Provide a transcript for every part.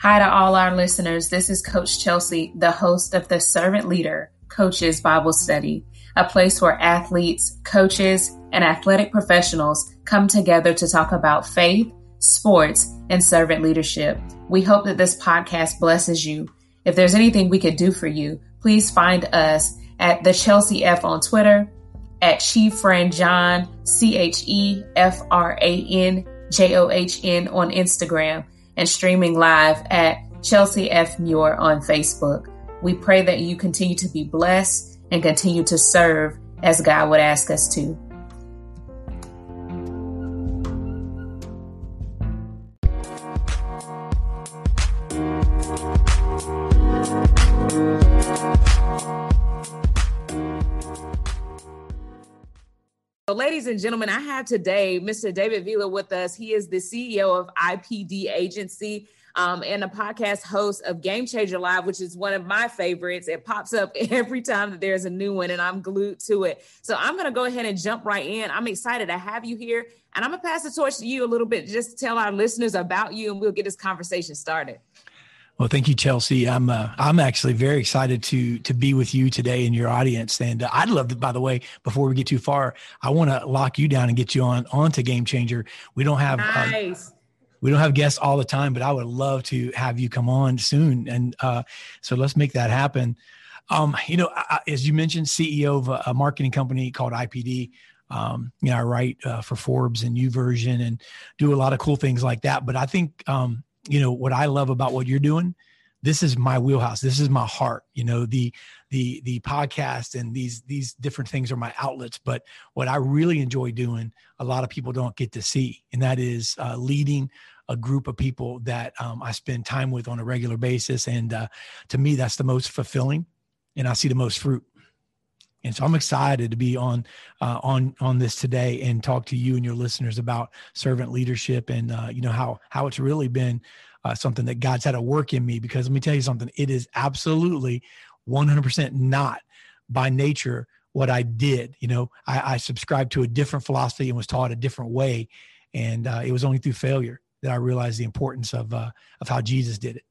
Hi to all our listeners. This is Coach Chelsea, the host of the Servant Leader Coaches Bible Study, a place where athletes, coaches, and athletic professionals come together to talk about faith, sports, and servant leadership. We hope that this podcast blesses you. If there's anything we could do for you, please find us at the Chelsea F on Twitter, at Chief Friend John, C H E F R A N J O H N on Instagram and streaming live at Chelsea F. Muir on Facebook. We pray that you continue to be blessed and continue to serve as God would ask us to. Ladies and gentlemen, I have today Mr. David Villa with us. He is the CEO of IPD Agency. Um, and a podcast host of Game Changer Live, which is one of my favorites. It pops up every time that there's a new one, and I'm glued to it. So I'm going to go ahead and jump right in. I'm excited to have you here, and I'm going to pass the torch to you a little bit, just to tell our listeners about you, and we'll get this conversation started. Well, thank you, Chelsea. I'm uh, I'm actually very excited to to be with you today in your audience, and uh, I'd love to. By the way, before we get too far, I want to lock you down and get you on onto Game Changer. We don't have uh, nice. Uh, we don't have guests all the time, but I would love to have you come on soon, and uh, so let's make that happen. Um, you know, I, as you mentioned, CEO of a, a marketing company called IPD. Um, you know, I write uh, for Forbes and YouVersion and do a lot of cool things like that. But I think um, you know what i love about what you're doing this is my wheelhouse. This is my heart you know the the the podcast and these these different things are my outlets. But what i really enjoy doing a lot of people don't get to see and that is uh, leading a group of people that um, i spend time with on a regular basis. And uh, to me that's the most fulfilling and i see the most fruit and so I'm excited to be on uh, on on this today and talk to you and your listeners about servant leadership and uh, you know how how it's really been uh, something that God's had to work in me. Because let me tell you something, it is absolutely 100% not by nature what I did. You know, I, I subscribed to a different philosophy and was taught a different way, and uh, it was only through failure that I realized the importance of uh, of how Jesus did it.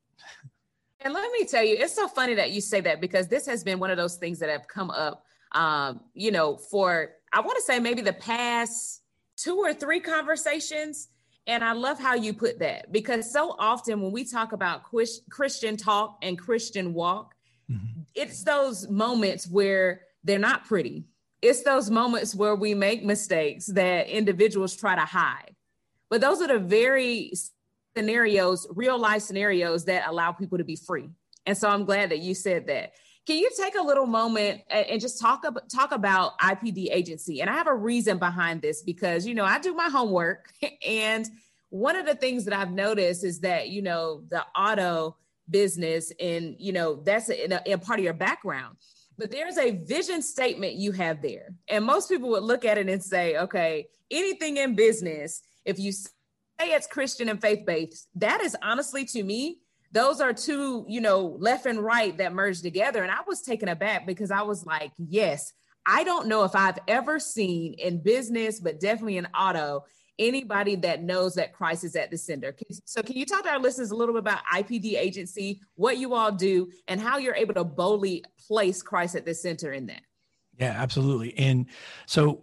And let me tell you, it's so funny that you say that because this has been one of those things that have come up um, you know, for I want to say maybe the past two or three conversations. And I love how you put that because so often when we talk about Christian talk and Christian walk, mm-hmm. it's those moments where they're not pretty. It's those moments where we make mistakes that individuals try to hide. But those are the very scenarios, real life scenarios that allow people to be free. And so I'm glad that you said that. Can you take a little moment and just talk about talk about IPD agency? And I have a reason behind this because you know I do my homework, and one of the things that I've noticed is that you know the auto business, and you know that's a, a, a part of your background. But there's a vision statement you have there, and most people would look at it and say, okay, anything in business, if you say it's Christian and faith based, that is honestly to me those are two, you know, left and right that merged together. And I was taken aback because I was like, yes, I don't know if I've ever seen in business, but definitely in auto, anybody that knows that Christ is at the center. So, can you talk to our listeners a little bit about IPD Agency, what you all do, and how you're able to boldly place Christ at the center in that? Yeah, absolutely. And so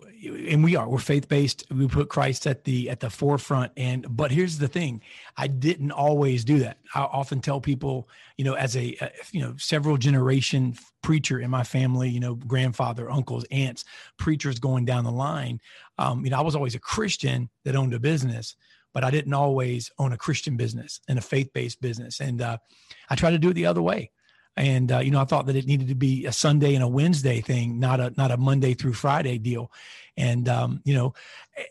and we are we're faith-based. We put Christ at the at the forefront and but here's the thing. I didn't always do that. I often tell people, you know, as a, a you know, several generation preacher in my family, you know, grandfather, uncles, aunts, preachers going down the line. Um, you know, I was always a Christian that owned a business, but I didn't always own a Christian business and a faith-based business. And uh, I tried to do it the other way and uh, you know i thought that it needed to be a sunday and a wednesday thing not a not a monday through friday deal. And um, you know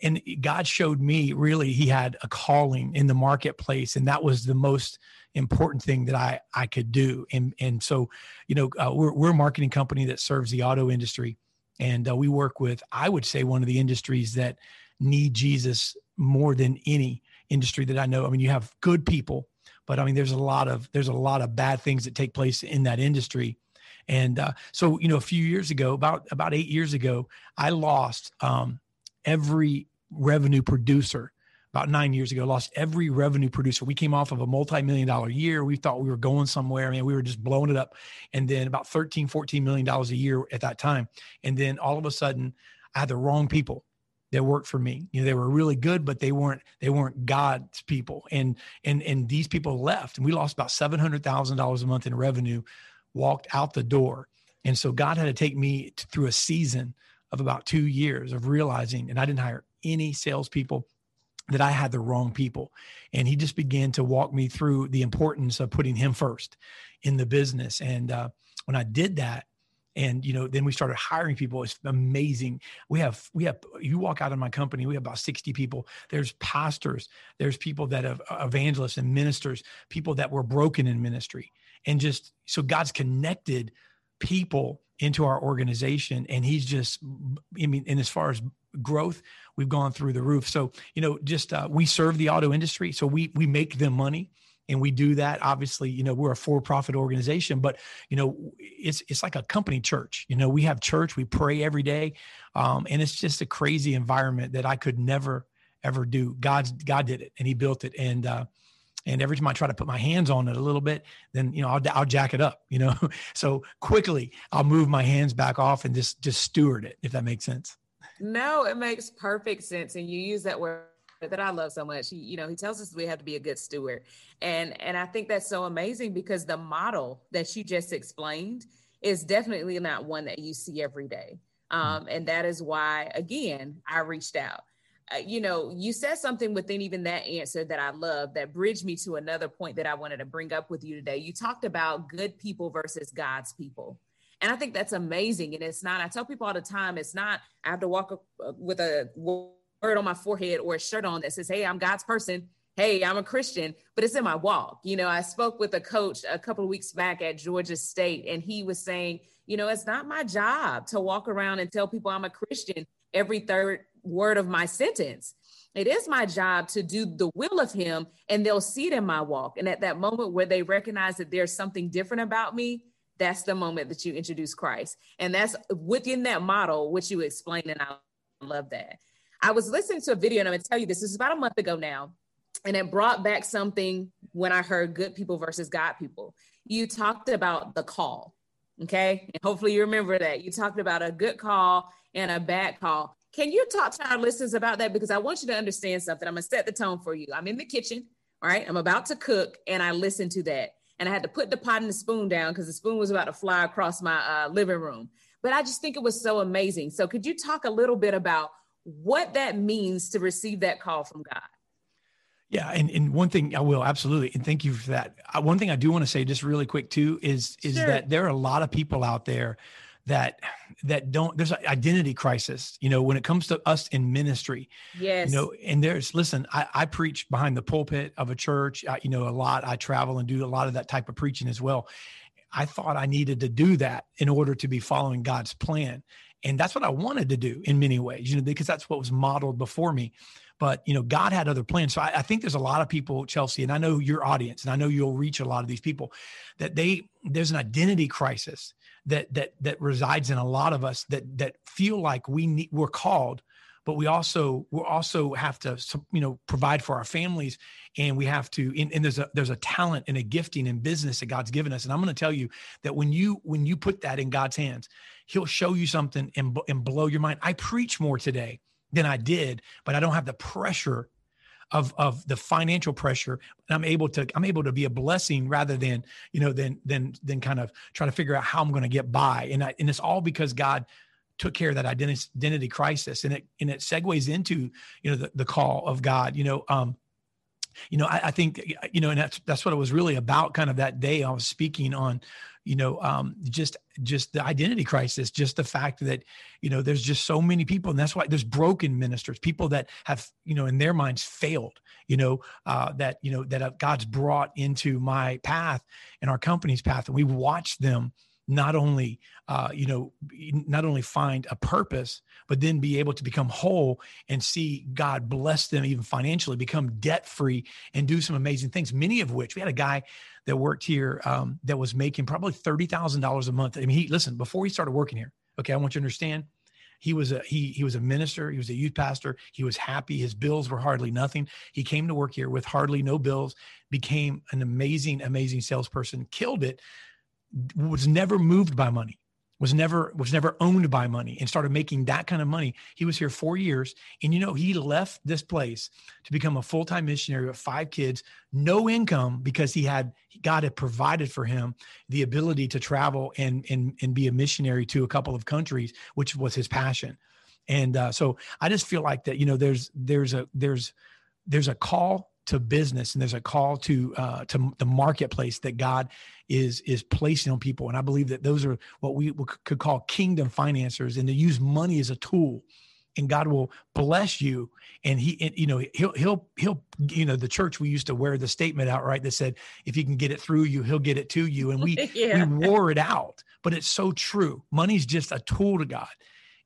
and god showed me really he had a calling in the marketplace and that was the most important thing that i i could do. And and so you know uh, we're, we're a marketing company that serves the auto industry and uh, we work with i would say one of the industries that need jesus more than any industry that i know. I mean you have good people but I mean, there's a lot of there's a lot of bad things that take place in that industry. And uh, so, you know, a few years ago, about about eight years ago, I lost um, every revenue producer about nine years ago, lost every revenue producer. We came off of a multi-million dollar year. We thought we were going somewhere. I mean, we were just blowing it up. And then about 13, 14 million dollars a year at that time. And then all of a sudden I had the wrong people that worked for me. You know, they were really good, but they weren't, they weren't God's people. And, and, and these people left and we lost about $700,000 a month in revenue, walked out the door. And so God had to take me through a season of about two years of realizing, and I didn't hire any salespeople that I had the wrong people. And he just began to walk me through the importance of putting him first in the business. And uh, when I did that, and you know, then we started hiring people. It's amazing. We have we have you walk out of my company, we have about 60 people. There's pastors, there's people that have uh, evangelists and ministers, people that were broken in ministry. And just so God's connected people into our organization and he's just i mean and as far as growth we've gone through the roof so you know just uh, we serve the auto industry so we we make them money and we do that obviously you know we're a for-profit organization but you know it's it's like a company church you know we have church we pray every day um, and it's just a crazy environment that i could never ever do god's god did it and he built it and uh, and every time I try to put my hands on it a little bit, then you know I'll, I'll jack it up. You know, so quickly I'll move my hands back off and just just steward it, if that makes sense. No, it makes perfect sense, and you use that word that I love so much. He, you know, he tells us we have to be a good steward, and and I think that's so amazing because the model that you just explained is definitely not one that you see every day, mm-hmm. um, and that is why again I reached out uh, you know, you said something within even that answer that I love that bridged me to another point that I wanted to bring up with you today. You talked about good people versus God's people. And I think that's amazing. And it's not, I tell people all the time, it's not, I have to walk uh, with a word on my forehead or a shirt on that says, Hey, I'm God's person. Hey, I'm a Christian, but it's in my walk. You know, I spoke with a coach a couple of weeks back at Georgia State, and he was saying, you know, it's not my job to walk around and tell people I'm a Christian every third word of my sentence. It is my job to do the will of him, and they'll see it in my walk. And at that moment where they recognize that there's something different about me, that's the moment that you introduce Christ. And that's within that model, which you explained. And I love that. I was listening to a video, and I'm gonna tell you this, this is about a month ago now. And it brought back something when I heard good people versus God people. You talked about the call. Okay. And hopefully you remember that. You talked about a good call and a bad call. Can you talk to our listeners about that? Because I want you to understand something. I'm going to set the tone for you. I'm in the kitchen, all right? I'm about to cook, and I listened to that. And I had to put the pot and the spoon down because the spoon was about to fly across my uh, living room. But I just think it was so amazing. So, could you talk a little bit about what that means to receive that call from God? Yeah, and, and one thing I will absolutely, and thank you for that. Uh, one thing I do want to say, just really quick too, is is sure. that there are a lot of people out there that that don't there's an identity crisis you know when it comes to us in ministry yes you know and there's listen i, I preach behind the pulpit of a church I, you know a lot i travel and do a lot of that type of preaching as well i thought i needed to do that in order to be following god's plan and that's what i wanted to do in many ways you know because that's what was modeled before me. But you know god had other plans. So I, I, think there's a lot of people chelsea and i know your audience and i know you'll reach a lot of these people that they there's an identity crisis that that that resides in a lot of us that that feel like we need we're called but we also we also have to you know provide for our families and we have to and, and, there's a there's a talent and a gifting in business that god's given us. And i'm going to tell you that when you when you put that in god's hands he'll show you something and, and blow your mind. I preach more today than i did but i don't have the pressure of of the financial pressure. And i'm able to i'm able to be a blessing rather than you know than than than kind of try to figure out how i'm going to get by. And I, and it's all because god took care of that identity crisis. And it and it segues into you know the, the call of god you know um you know I, I think you know and that's that's what it was really about kind of that day i was speaking on you know um, just just the identity crisis just the fact that you know there's just so many people and that's why there's broken ministers people that have you know in their minds failed you know uh, that you know that god's brought into my path and our company's path and we watch them not only uh, you know not only find a purpose but then be able to become whole and see god bless them even financially become debt free and do some amazing things many of which we had a guy that worked here um, that was making probably $30000 a month i mean he listen before he started working here okay i want you to understand He was a he he was a minister. He was a youth pastor. He was happy. His bills were hardly nothing. He came to work here with hardly no bills. Became an amazing, amazing salesperson. Killed it. Was never moved by money was never was never owned by money and started making that kind of money. He was here four years and you know he left this place to become a full-time missionary with five kids no income because he had god had provided for him the ability to travel and and, and be a missionary to a couple of countries which was his passion. And uh, so i just feel like that you know there's there's a there's there's a call to business and there's a call to uh, to the marketplace that God is is placing on people. And I believe that those are what we could call kingdom financiers and to use money as a tool and God will bless you. And he and, you know he'll he'll he'll you know the church we used to wear the statement out right that said if you can get it through you he'll get it to you. And we yeah. we wore it out but it's so true. Money's just a tool to God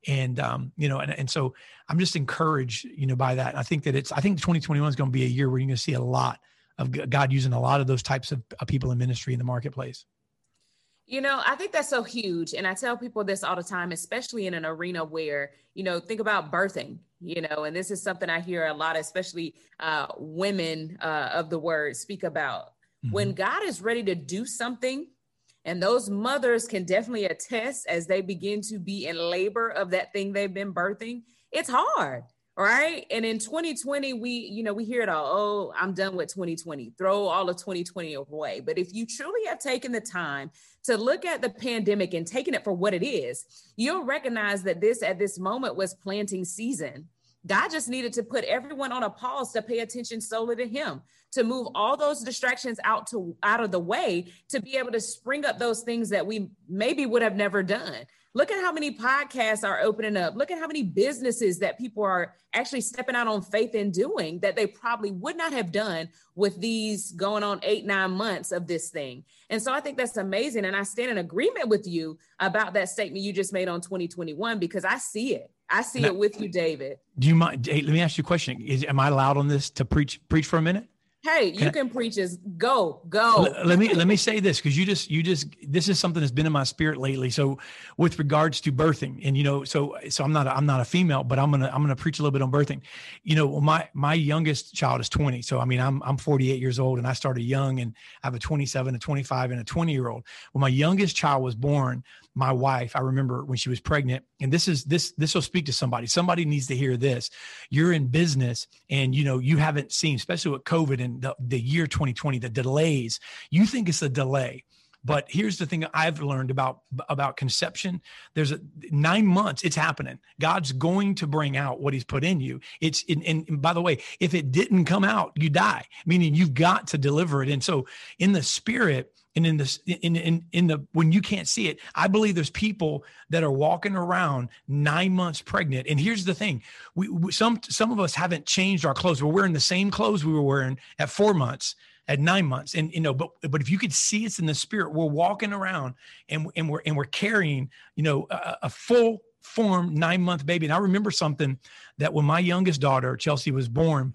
and um, you know, and, and so I'm just encouraged, you know, by that. I think that it's I think 2021 is going to be a year where you're going to see a lot of God using a lot of those types of, of people in ministry in the marketplace. You know, I think that's so huge. And I tell people this all the time, especially in an arena where, you know, think about birthing, you know, and this is something I hear a lot, especially uh, women uh, of the word speak about. Mm-hmm. When God is ready to do something, and those mothers can definitely attest as they begin to be in labor of that thing they've been birthing. It's hard, right? And in 2020, we, you know, we hear it all, oh, I'm done with 2020, throw all of 2020 away. But if you truly have taken the time to look at the pandemic and taken it for what it is, you'll recognize that this at this moment was planting season God just needed to put everyone on a pause to pay attention solely to him, to move all those distractions out to out of the way to be able to spring up those things that we maybe would have never done. Look at how many podcasts are opening up. Look at how many businesses that people are actually stepping out on faith in doing that they probably would not have done with these going on eight, nine months of this thing. And so I think that's amazing. And I stand in agreement with you about that statement you just made on 2021 because I see it. I see now, it with you, David. Do you mind? Hey, let me ask you a question. Is am I allowed on this to preach preach for a minute? Hey, you can, can preach as go, go. Let, let me let me say this because you just you just this is something that's been in my spirit lately. So with regards to birthing, and you know, so so I'm not a, I'm not a female, but I'm gonna I'm gonna preach a little bit on birthing. You know, my my youngest child is 20. So I mean, I'm I'm 48 years old, and I started young, and I have a 27, a 25, and a 20 year old. When my youngest child was born, my wife i remember when she was pregnant and this is this this will speak to somebody somebody needs to hear this you're in business and you know you haven't seen especially with covid and the, the year 2020 the delays you think it's a delay but here's the thing I've learned about about conception. There's a nine months. It's happening. God's going to bring out what He's put in you. It's and by the way, if it didn't come out, you die. Meaning you've got to deliver it. And so in the spirit, and in this in in in the when you can't see it i believe there's people that are walking around nine months pregnant. And here's the thing we, we, some some of us haven't changed our clothes. We're wearing the same clothes we were wearing at four months at nine months. And you know but but if you could see it's in the spirit we're walking around and and we're and we're carrying you know a, a full form nine month baby. And i remember something that when my youngest daughter chelsea was born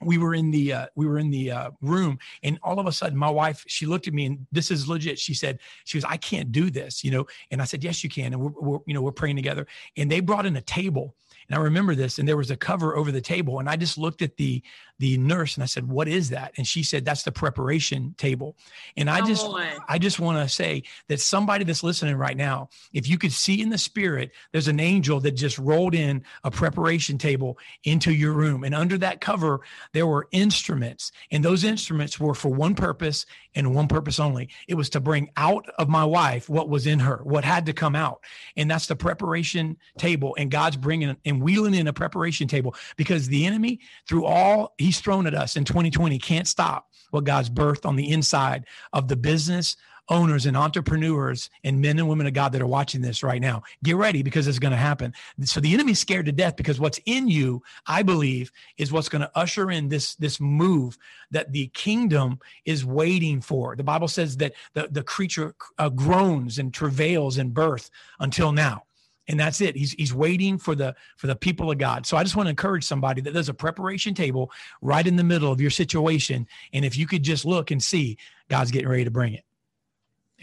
we were in the uh, we were in the uh, room and all of a sudden my wife she looked at me and this is legit. She said she was i can't do this you know? And i said yes you can. And we're, we're you know we're praying together. And they brought in a table and I remember this, and there was a cover over the table, and I just looked at the the nurse and I said, "What is that?" And she said, "That's the preparation table." And I just I just want to say that somebody that's listening right now, if you could see in the spirit, there's an angel that just rolled in a preparation table into your room, and under that cover there were instruments, and those instruments were for one purpose and one purpose only. It was to bring out of my wife what was in her, what had to come out, and that's the preparation table. And God's bringing wheeling in a preparation table because the enemy, through all he's thrown at us in 2020, can't stop what God's birthed on the inside of the business owners and entrepreneurs and men and women of God that are watching this right now. Get ready because it's going to happen. So the enemy's scared to death because what's in you, I believe, is what's going to usher in this this move that the kingdom is waiting for. The Bible says that the the creature uh, groans and travails in birth until now and that's it he's he's waiting for the for the people of god so i just want to encourage somebody that there's a preparation table right in the middle of your situation and if you could just look and see god's getting ready to bring it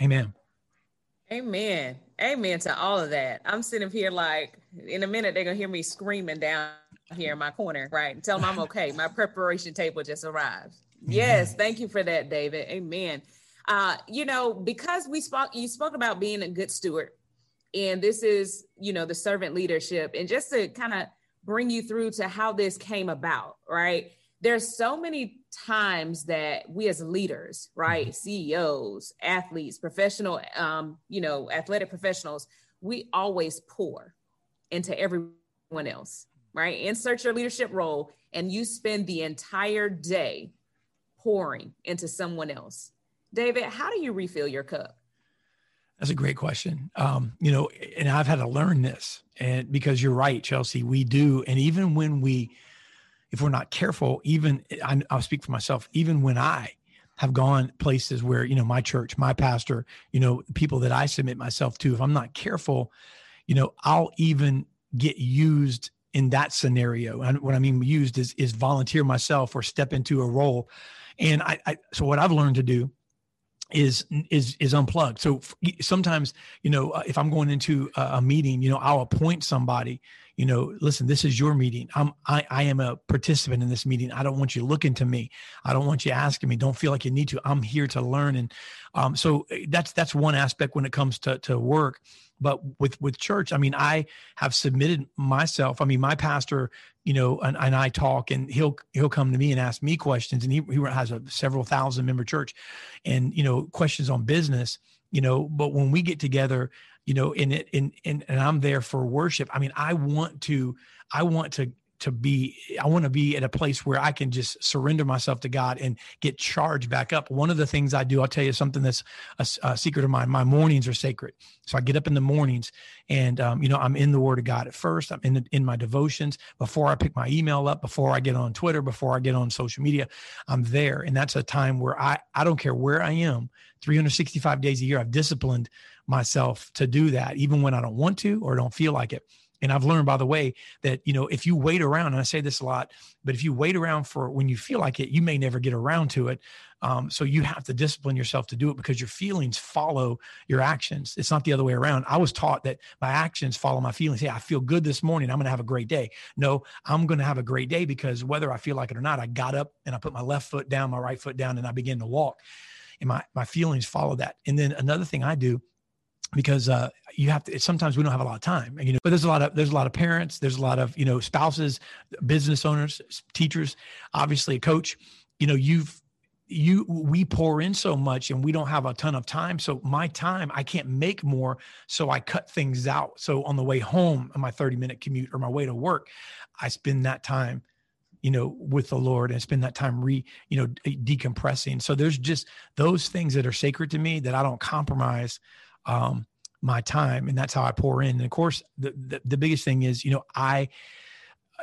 amen amen Amen to all of that. I'm sitting here like, in a minute, they're going to hear me screaming down here in my corner, right? Tell them I'm okay. My preparation table just arrived. Yes, thank you for that, David. Amen. Uh, you know, because we spoke, you spoke about being a good steward, and this is, you know, the servant leadership, and just to kind of bring you through to how this came about, right? There's so many times that we as leaders, right, mm-hmm. CEOs, athletes, professional, um, you know, athletic professionals, we always pour into everyone else, right? Insert your leadership role, and you spend the entire day pouring into someone else. David, how do you refill your cup? That's a great question. Um, you know, and I've had to learn this, and because you're right, Chelsea, we do. And even when we, if we're not careful, even I, I'll speak for myself, even when I have gone places where, you know, my church, my pastor, you know, people that I submit myself to, if I'm not careful, you know, I'll even get used in that scenario. And what I mean used is is volunteer myself or step into a role. And I, I so what I've learned to do is is is unplugged. So sometimes you know uh, if i'm going into a meeting you know i'll appoint somebody you know listen this is your meeting. I'm i, I am a participant in this meeting. I don't want you looking to me. I don't want you asking me. Don't feel like you need to. I'm here to learn. And um, so eh, that's that's one aspect when it comes to to work but with with church i mean i have submitted myself i mean my pastor you know and, and i talk and he'll he'll come to me and ask me questions and he, he has a several thousand member church and you know questions on business you know but when we get together you know in it in, in and i'm there for worship i mean i want to i want to to be i want to be at a place where i can just surrender myself to god and get charged back up. One of the things i do i'll tell you something that's a, a secret of mine. My mornings are sacred. So i get up in the mornings and um, you know i'm in the word of god at first. I'm in the, in my devotions. Before i pick my email up before i get on twitter before i get on social media i'm there. And that's a time where i i don't care where i am 365 days a year i've disciplined myself to do that even when i don't want to or don't feel like it and I've learned, by the way, that, you know, if you wait around, and I say this a lot, but if you wait around for when you feel like it, you may never get around to it. Um, so you have to discipline yourself to do it because your feelings follow your actions. It's not the other way around. I was taught that my actions follow my feelings. Hey, I feel good this morning. I'm going to have a great day. No, I'm going to have a great day because whether I feel like it or not, I got up and I put my left foot down, my right foot down, and I begin to walk. And my, my feelings follow that. And then another thing I do because uh, you have to sometimes we don't have a lot of time you know but there's a lot of there's a lot of parents there's a lot of you know spouses business owners teachers obviously a coach. You know you've you we pour in so much and we don't have a ton of time so my time i can't make more so i cut things out. So on the way home on my 30 minute commute or my way to work i spend that time you know with the lord and spend that time re you know decompressing. So there's just those things that are sacred to me that i don't compromise um, my time, and that's how I pour in. And of course, the, the, the biggest thing is, you know, I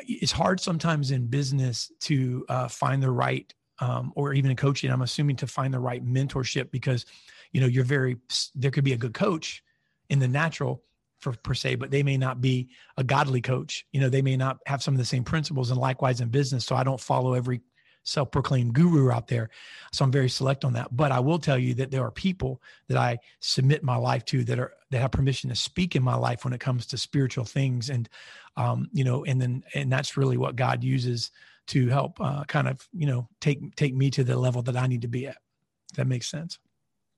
it's hard sometimes in business to uh, find the right um, or even in coaching. I'm assuming to find the right mentorship because you know you're very there could be a good coach in the natural for per se, but they may not be a godly coach. You know, they may not have some of the same principles, and likewise in business. So I don't follow every self-proclaimed guru out there. So I'm very select on that. But I will tell you that there are people that I submit my life to that are that have permission to speak in my life when it comes to spiritual things, and um, you know, and then and that's really what God uses to help uh, kind of you know take take me to the level that I need to be at. If that makes sense.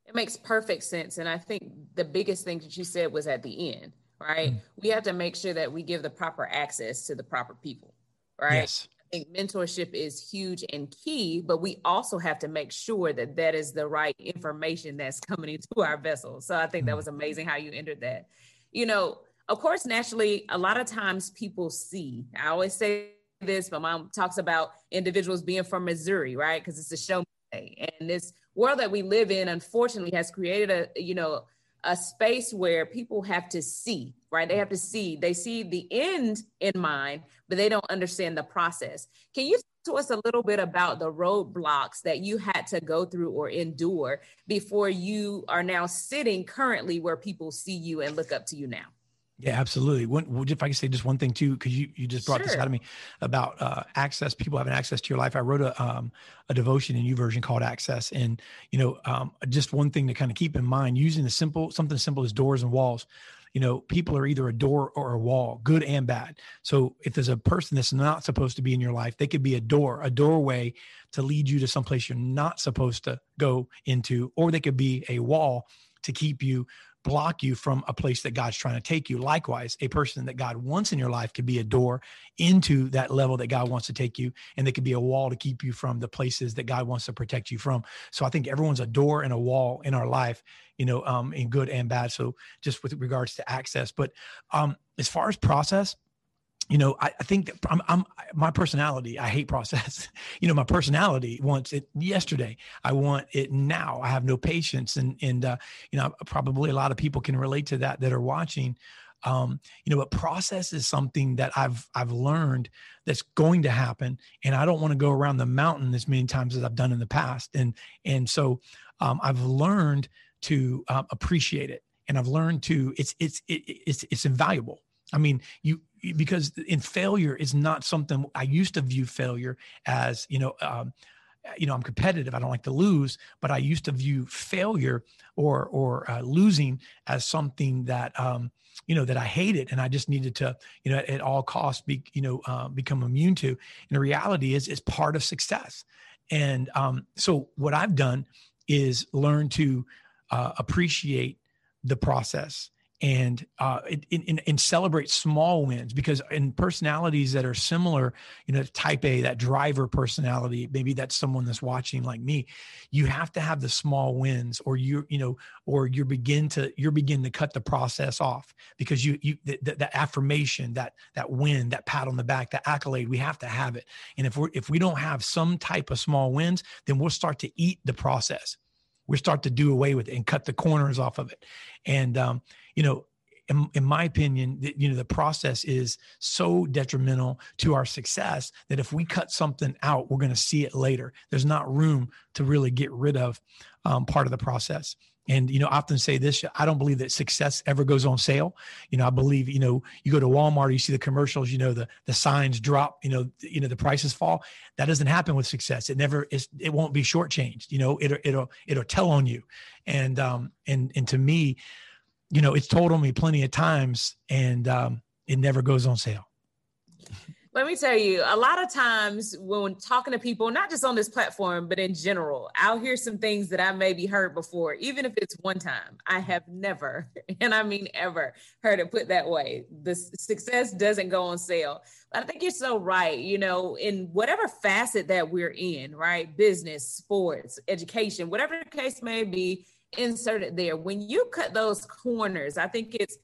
It makes perfect sense, and I think the biggest thing that you said was at the end. Right, mm-hmm. we have to make sure that we give the proper access to the proper people. Right. Yes think mentorship is huge and key, but we also have to make sure that that is the right information that's coming into our vessel. So I think that mm-hmm. was amazing how you entered that. You know, of course, naturally, a lot of times people see. I always say this. My mom talks about individuals being from Missouri, right? Because it's a show day, and this world that we live in, unfortunately, has created a you know a space where people have to see, right? They have to see, they see the end in mind, but they don't understand the process. Can you talk to us a little bit about the roadblocks that you had to go through or endure before you are now sitting currently where people see you and look up to you now? Yeah, absolutely. One, if I could say just one thing too, because you, you just brought sure. this out of me about uh, access, people having access to your life. I wrote a um, a devotion in YouVersion called Access, and you know, um, just one thing to kind of keep in mind: using the simple something as simple as doors and walls. You know, people are either a door or a wall, good and bad. So if there's a person that's not supposed to be in your life, they could be a door, a doorway to lead you to someplace you're not supposed to go into, or they could be a wall to keep you block you from a place that God's trying to take you. Likewise, a person that God wants in your life could be a door into that level that God wants to take you, and they could be a wall to keep you from the places that God wants to protect you from. So I think everyone's a door and a wall in our life, you know, um, in good and bad. So just with regards to access, but um, as far as process, you know, I, I think I'm, I'm, my personality. I hate process. you know, my personality wants it yesterday. I want it now. I have no patience, and and uh, you know, probably a lot of people can relate to that that are watching. Um, you know, but process is something that I've I've learned that's going to happen, and I don't want to go around the mountain as many times as I've done in the past, and and so um, I've learned to uh, appreciate it, and I've learned to it's it's it, it's it's invaluable. I mean, you because in failure is not something I used to view failure as, you know, um, you know, I'm competitive. I don't like to lose, but I used to view failure or or uh, losing as something that um, you know that I hated, and I just needed to, you know, at, all costs, be you know, uh, become immune to. And the reality is, it's part of success. And um, so, what I've done is learn to uh, appreciate the process and uh, in, in, in, celebrate small wins because in personalities that are similar, you know, type A, that driver personality, maybe that's someone that's watching like me, you have to have the small wins or you, you know, or you begin to, you're begin to cut the process off because you, you, that, that affirmation, that, that win, that pat on the back, that accolade, we have to have it. And if we're, if we don't have some type of small wins, then we'll start to eat the process we start to do away with it and cut the corners off of it. And um, you know, in, in, my opinion, the, you know, the process is so detrimental to our success that if we cut something out, we're going to see it later. There's not room to really get rid of um, part of the process. And you know, often say this: I don't believe that success ever goes on sale. You know, I believe you know, you go to Walmart, you see the commercials, you know, the the signs drop, you know, you know, the prices fall. That doesn't happen with success. It never is. It won't be shortchanged. You know, it'll it'll it'll tell on you. And um and and to me, you know, it's told on me plenty of times and um, it never goes on sale. Let me tell you, a lot of times when talking to people, not just on this platform, but in general, I'll hear some things that I maybe heard before, even if it's one time. I have never, and I mean ever, heard it put that way. The success doesn't go on sale. But I think you're so right. You know, in whatever facet that we're in, right? Business, sports, education, whatever the case may be, inserted there. When you cut those corners, I think it's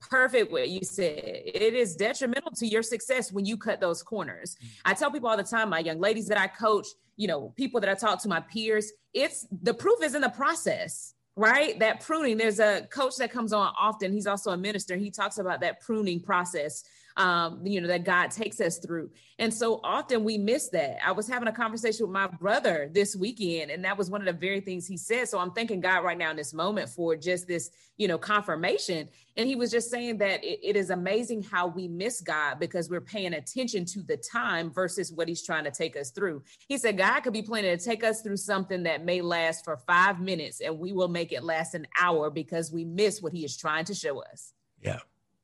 perfect what you said. It is detrimental to your success when you cut those corners. Mm. I tell people all the time, my young ladies that I coach, you know, people that I talk to, my peers, it's the proof is in the process. Right, that pruning. There's a coach that comes on often. He's also a minister. He talks about that pruning process um, you know, that God takes us through. And so often we miss that. I was having a conversation with my brother this weekend, and that was one of the very things he said. So I'm thanking God right now in this moment for just this, you know, confirmation. And he was just saying that it, it is amazing how we miss God because we're paying attention to the time versus what he's trying to take us through. He said, God could be planning to take us through something that may last for five minutes, and we will make it last an hour because we miss what he is trying to show us. Yeah.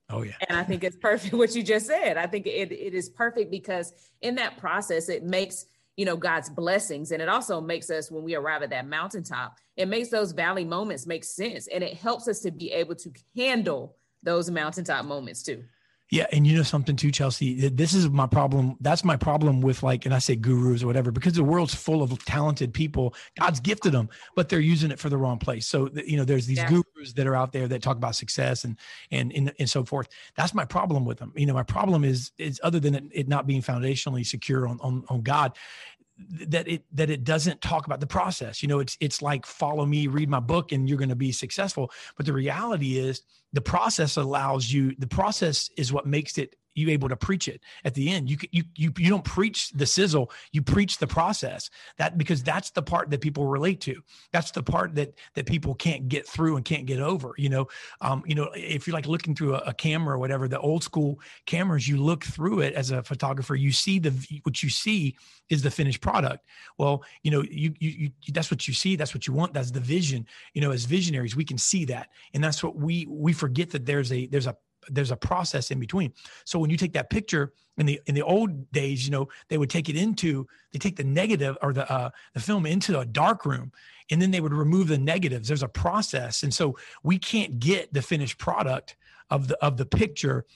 Oh yeah. And I think it's perfect what you just said. I think it, it is perfect because in that process it makes you know God's blessings and it also makes us when we arrive at that mountaintop it makes those valley moments make sense and it helps us to be able to handle those mountaintop moments too. Yeah, and you know something too, Chelsea. This is my problem. That's my problem with like, and I say gurus or whatever, because the world's full of talented people. God's gifted them, but they're using it for the wrong place. So you know, there's these yeah. gurus that are out there that talk about success and and and, and so forth. That's my problem with them. You know, my problem is is other than it, it not being foundationally secure on, on on God, that it that it doesn't talk about the process. You know it's it's like follow me read my book and you're going to be successful. But the reality is the process allows you the process is what makes it you able to preach it at the end. You you you you don't preach the sizzle, you preach the process. That because that's the part that people relate to. That's the part that that people can't get through and can't get over. You know, um, you know, if you're like looking through a, a camera or whatever, the old school cameras, you look through it as a photographer, you see the what you see is the finished product. Well, you know, you, you you that's what you see, that's what you want, that's the vision. You know, as visionaries, we can see that, and that's what we we forget that there's a there's a there's a process in between. So when you take that picture in the in the old days, you know, they would take it into they take the negative or the uh, the film into a dark room, and then they would remove the negatives. There's a process, and so we can't get the finished product of the of the picture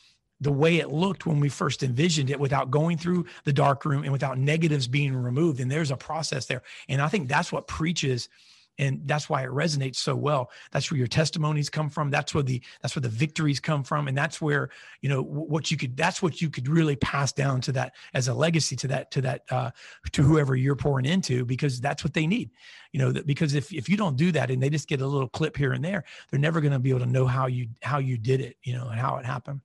the way it looked when we first envisioned it without going through the dark room and without negatives being removed and there's a process there and i think that's what preaches and that's why it resonates so well. That's where your testimonies come from. That's where the that's where the victories come from. And that's where you know what you could that's what you could really pass down to that as a legacy to that to that uh, to whoever you're pouring into because that's what they need. You know that because if if you don't do that and they just get a little clip here and there they're never going to be able to know how you how you did it you know and how it happened.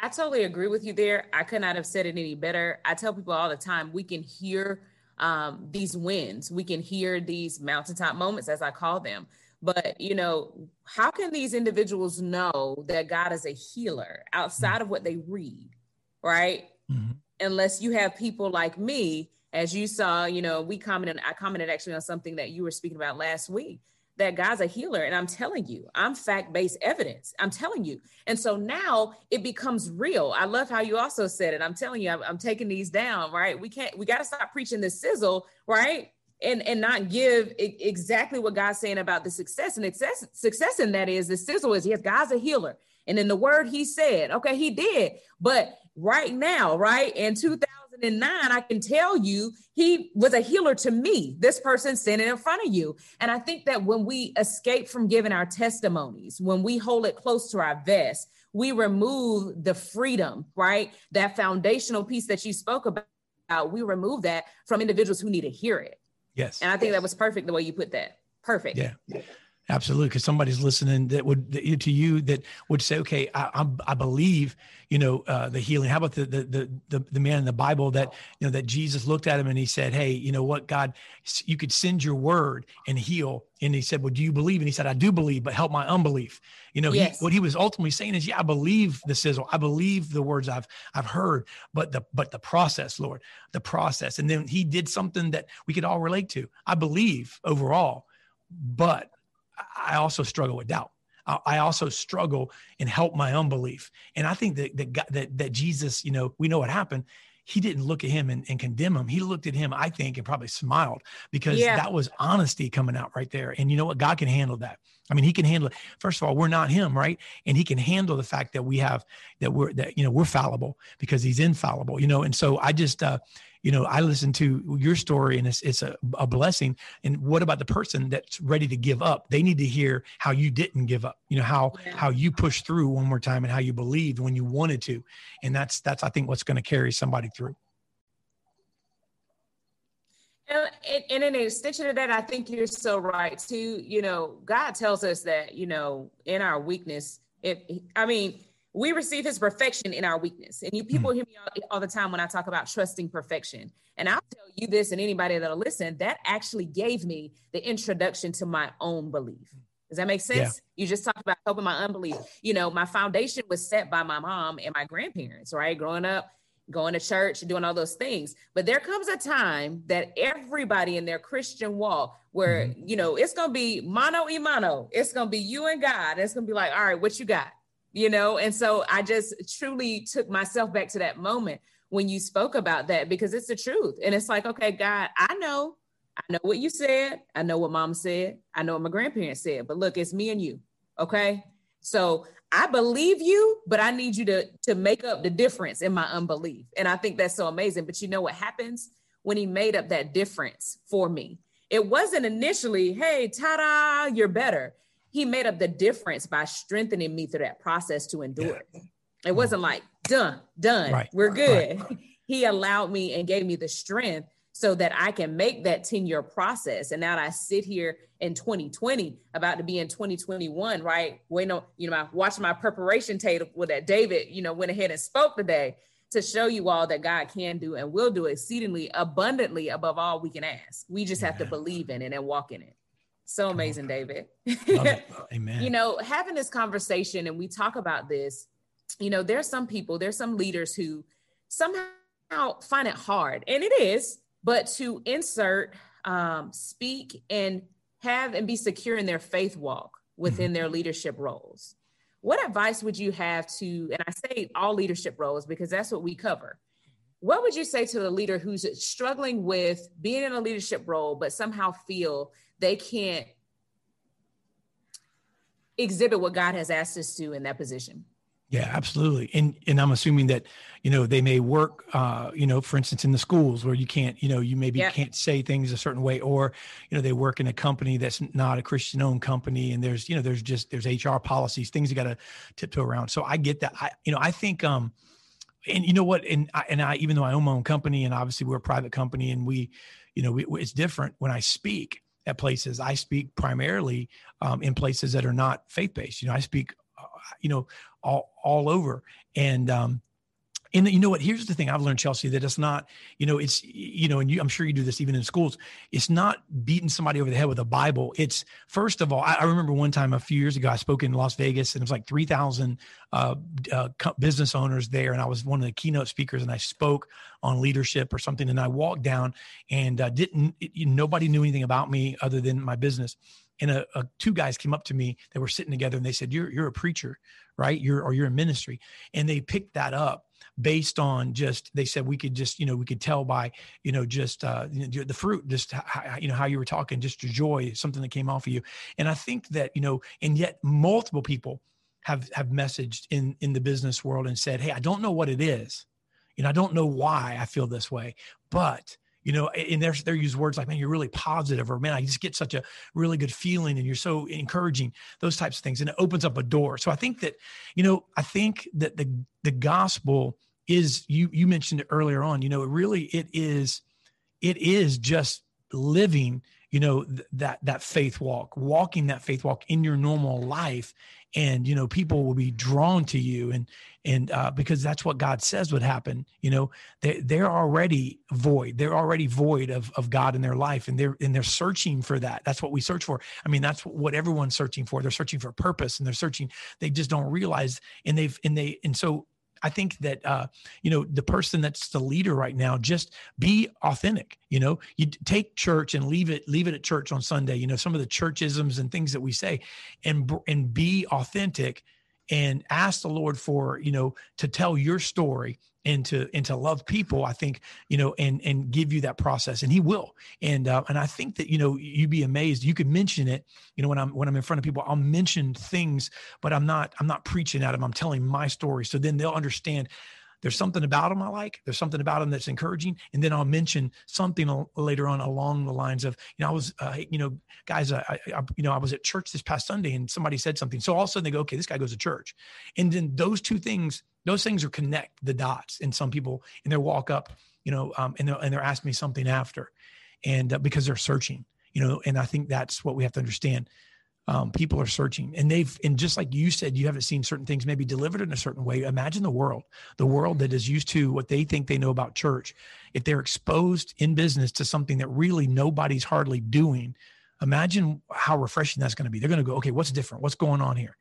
I totally agree with you there. I could not have said it any better. I tell people all the time we can hear um, these wins. We can hear these mountaintop moments, as I call them. But, you know, how can these individuals know that God is a healer outside of what they read, right? Mm-hmm. Unless you have people like me, as you saw, you know, we commented, I commented actually on something that you were speaking about last week that God's a healer. And I'm telling you, I'm fact based evidence. I'm telling you. And so now it becomes real. I love how you also said it. I'm telling you, I'm, I'm taking these down, right? We can't, we got to stop preaching the sizzle, right? And, and not give I- exactly what God's saying about the success and success, success in that is the sizzle is yes, God's a healer. And in the word he said, okay, he did. But right now, right in 2000, 2009, I can tell you he was a healer to me, this person standing in front of you. And I think that when we escape from giving our testimonies, when we hold it close to our vest, we remove the freedom, right? That foundational piece that you spoke about, we remove that from individuals who need to hear it. Yes. And I think that was perfect the way you put that. Perfect. Yeah. Absolutely, because somebody's listening that would that, to you that would say, "Okay, I, I, I believe, you know, uh, the healing." How about the, the the the man in the Bible that you know that Jesus looked at him and he said, "Hey, you know what, God, you could send your word and heal." And he said, "Well, do you believe?" And he said, "I do believe, but help my unbelief." You know, yes. he, what he was ultimately saying is, "Yeah, I believe the sizzle. I believe the words I've I've heard, but the but the process, Lord, the process." And then he did something that we could all relate to. I believe overall, but I also struggle with doubt. I also struggle and help my unbelief. And I think that, that, that, that Jesus, you know, we know what happened. He didn't look at him and, and condemn him. He looked at him, I think, and probably smiled because yeah. that was honesty coming out right there. And you know what? God can handle that. I mean, he can handle it. First of all, we're not him, right? And he can handle the fact that we have that we're that you know we're fallible because he's infallible, you know. And so I just uh, you know, I listen to your story and it's, it's a, a blessing. And what about the person that's ready to give up? They need to hear how you didn't give up, you know, how, yeah. how you pushed through one more time and how you believed when you wanted to. And that's, that's, I think what's going to carry somebody through. And, and in extension of that, I think you're so right too. You know, God tells us that, you know, in our weakness, if I mean, we receive his perfection in our weakness. And you people mm. hear me all, all, the time when I talk about trusting perfection. And I'll tell you this and anybody that'll listen, that actually gave me the introduction to my own belief. Does that make sense? Yeah. You just talked about helping my unbelief. You know, my foundation was set by my mom and my grandparents, right? Growing up, going to church, doing all those things. But there comes a time that everybody in their Christian walk, where, mm-hmm. you know, it's going to be mano y mano, it's going to be you and God. It's going to be like, all right, what you got? You know? And so i just truly took myself back to that moment when you spoke about that because it's the truth. And it's like okay god i know. I know what you said. I know what mom said. I know what my grandparents said. But look it's me and you okay? So i believe you but i need you to to make up the difference in my unbelief. And i think that's so amazing. But you know what happens when he made up that difference for me? It wasn't initially hey ta-da you're better he made up the difference by strengthening me through that process to endure it. It wasn't like done, done, right. we're good. Right. he allowed me and gave me the strength so that I can make that 10 year process. And now I sit here in 2020, about to be in 2021, right? Wait, no, you know, I watched my preparation table with that David, you know, went ahead and spoke today to show you all that God can do and will do exceedingly abundantly above all we can ask. We just have to believe in it and walk in it. So amazing, David. Amen. you know, having this conversation and we talk about this, you know, there's some people, there's some leaders who somehow find it hard, and it is but to insert, um, speak, and have and be secure in their faith walk within mm-hmm. their leadership roles. What advice would you have to, and I say all leadership roles because that's what we cover. What would you say to the leader who's struggling with being in a leadership role, but somehow feel they can't exhibit what God has asked us to in that position? Yeah, absolutely. And and I'm assuming that, you know, they may work uh, you know, for instance in the schools where you can't, you know, you maybe yeah. can't say things a certain way or, you know, they work in a company that's not a Christian owned company and there's, you know, there's just there's HR policies, things you got to tiptoe around. So I get that. I you know, I think um and you know what and I, and I even though I own my own company and obviously we're a private company and we, you know, we, it's different when I speak at places. I speak primarily um, in places that are not faith based. You know, I speak you know, all all over. And um, and you know what? Here's the thing I've learned, Chelsea, that it's not, you know, it's, you know, and you, I'm sure you do this even in schools. It's not beating somebody over the head with a Bible. It's first of all, I, I remember one time a few years ago, I spoke in Las Vegas and it was like 3,000 uh, uh, business owners there. And I was one of the keynote speakers and I spoke on leadership or something. And I walked down and uh, didn't, it, nobody knew anything about me other than my business and a, a, two guys came up to me that were sitting together and they said you're you're a preacher right you're or you're in ministry and they picked that up based on just they said we could just you know we could tell by you know just uh you know, the fruit just how, you know how you were talking just your joy something that came off of you and i think that you know and yet multiple people have have messaged in in the business world and said hey i don't know what it is you know i don't know why i feel this way but you know, and they're, they use words like, man, you're really positive, or man, I just get such a really good feeling and you're so encouraging, those types of things. And it opens up a door. So I think that, you know, I think that the, the gospel is, you, you mentioned it earlier on, you know, it really, it is, it is just living you know th- that that faith walk walking that faith walk in your normal life. And you know people will be drawn to you and and uh, because that's what god says would happen you know they, they're already void. They're already void of, of god in their life and they're and they're searching for that. That's what we search for. I mean that's what everyone's searching for. They're searching for purpose and they're searching. They just don't realize and they've and they and so I think that uh, you know the person that's the leader right now just be authentic. You know, you take church and leave it leave it at church on Sunday. You know, some of the churchisms and things that we say, and and be authentic and ask the Lord for you know to tell your story and to and to love people i think you know and and give you that process and he will. And uh, and i think that you know you'd be amazed. You could mention it you know when i'm when i'm in front of people i'll mention things but i'm not i'm not preaching at them i'm telling my story. So then they'll understand there's something about them I like. There's something about them that's encouraging. And then I'll mention something later on along the lines of, you know, I was, uh, you know, guys, I, I, you know, I was at church this past Sunday and somebody said something. So all of a sudden they go, okay, this guy goes to church. And then those two things, those things are connect the dots in some people in their walk up, you know, um, and, they're, and they're asking me something after and uh, because they're searching, you know, and I think that's what we have to understand um, people are searching. And they've and just like you said you haven't seen certain things maybe delivered in a certain way. Imagine the world the world that is used to what they think they know about church. If they're exposed in business to something that really nobody's hardly doing imagine how refreshing that's going to be. They're going to go okay what's different? What's going on here?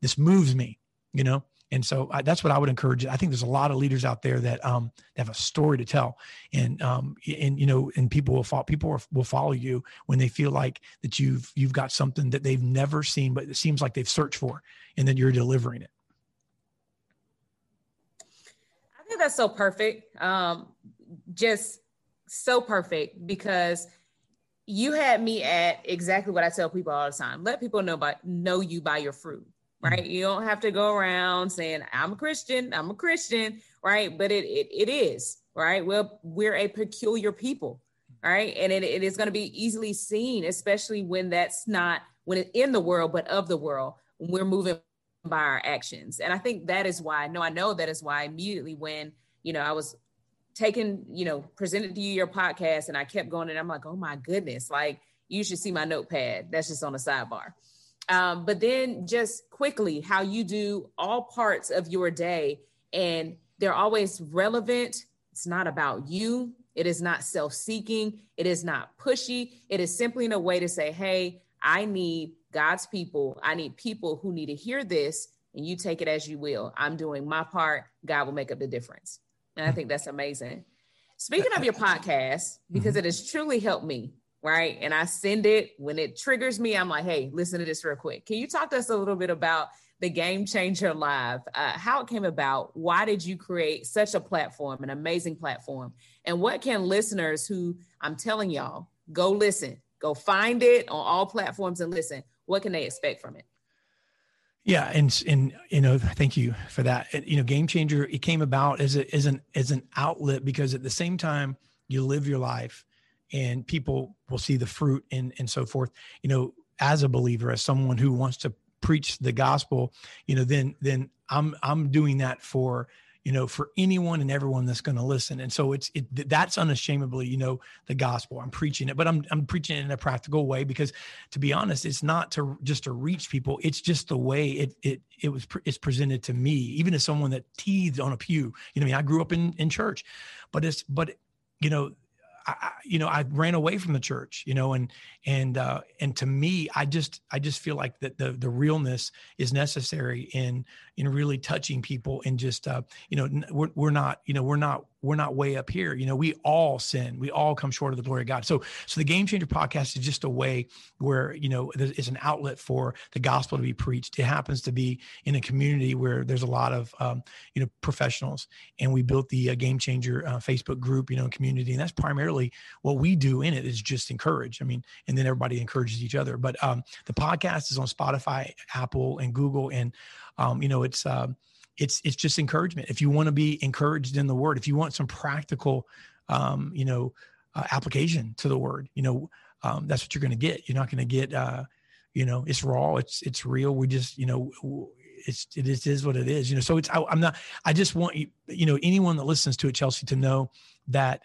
This moves me you know and so I, that's what I would encourage. I think there's a lot of leaders out there that um, have a story to tell, and um, and you know, and people will follow. People will follow you when they feel like that you've you've got something that they've never seen, but it seems like they've searched for, and then you're delivering it. I think that's so perfect. Um, just so perfect because you had me at exactly what I tell people all the time. Let people know by know you by your fruit Mm-hmm. right? You don't have to go around saying I'm a Christian, I'm a Christian, right? But it it, it is right. Well, we're a peculiar people, right? And it, it is going to be easily seen, especially when that's not when it's in the world, but of the world. When we're moving by our actions, and I think that is why. No, I know that is why. Immediately when you know I was taken, you know, presented to you your podcast, and I kept going, and I'm like, oh my goodness, like you should see my notepad. That's just on the sidebar. Um, but then just quickly, how you do all parts of your day, and they're always relevant. It's not about you. It is not self seeking. It is not pushy. It is simply in a way to say, hey, I need God's people. I need people who need to hear this, and you take it as you will. I'm doing my part. God will make up the difference. And I think that's amazing. Speaking of your podcast, because mm-hmm. it has truly helped me, right? And I send it when it triggers me. I'm like, hey, listen to this real quick. Can you talk to us a little bit about the Game Changer Live, uh, how it came about? Why did you create such a platform, an amazing platform? And what can listeners who I'm telling y'all, go listen, go find it on all platforms and listen, what can they expect from it? Yeah, and and you know, thank you for that. It, you know, Game Changer it came about as a as an as an outlet because at the same time you live your life and people will see the fruit and and so forth. You know, as a believer, as someone who wants to preach the gospel, you know, then then I'm I'm doing that for you know, for anyone and everyone that's going to listen. And so it's it that's unashamedly, you know, the gospel. I'm preaching it, but I'm I'm preaching it in a practical way because, to be honest, it's not to just to reach people. It's just the way it it it was it's presented to me, even as someone that teethed on a pew. You know, I mean, I grew up in in church, but it's but you know I, you know, I ran away from the church, you know, and and uh, and to me, I just I just feel like that the the realness is necessary in in really touching people and just uh, you know we're we're not you know we're not we're not way up here. You know, we all sin. We all come short of the glory of God. So, so the Game Changer podcast is just a way where you know it's an outlet for the gospel to be preached. It happens to be in a community where there's a lot of um, you know professionals, and we built the uh, Game Changer uh, Facebook group, you know, community, and that's primarily what we do in it is just encourage. I mean, and then everybody encourages each other. But um, the podcast is on Spotify, Apple, and Google, and um, you know, it's. Um, it's it's just encouragement. If you want to be encouraged in the word, if you want some practical, um, you know, uh, application to the word, you know, um, that's what you're going to get. You're not going to get, uh, you know, it's raw, it's it's real. We just, you know, it's it is, it is what it is. You know, so it's I, I'm not. I just want you, you know, anyone that listens to it, Chelsea, to know that,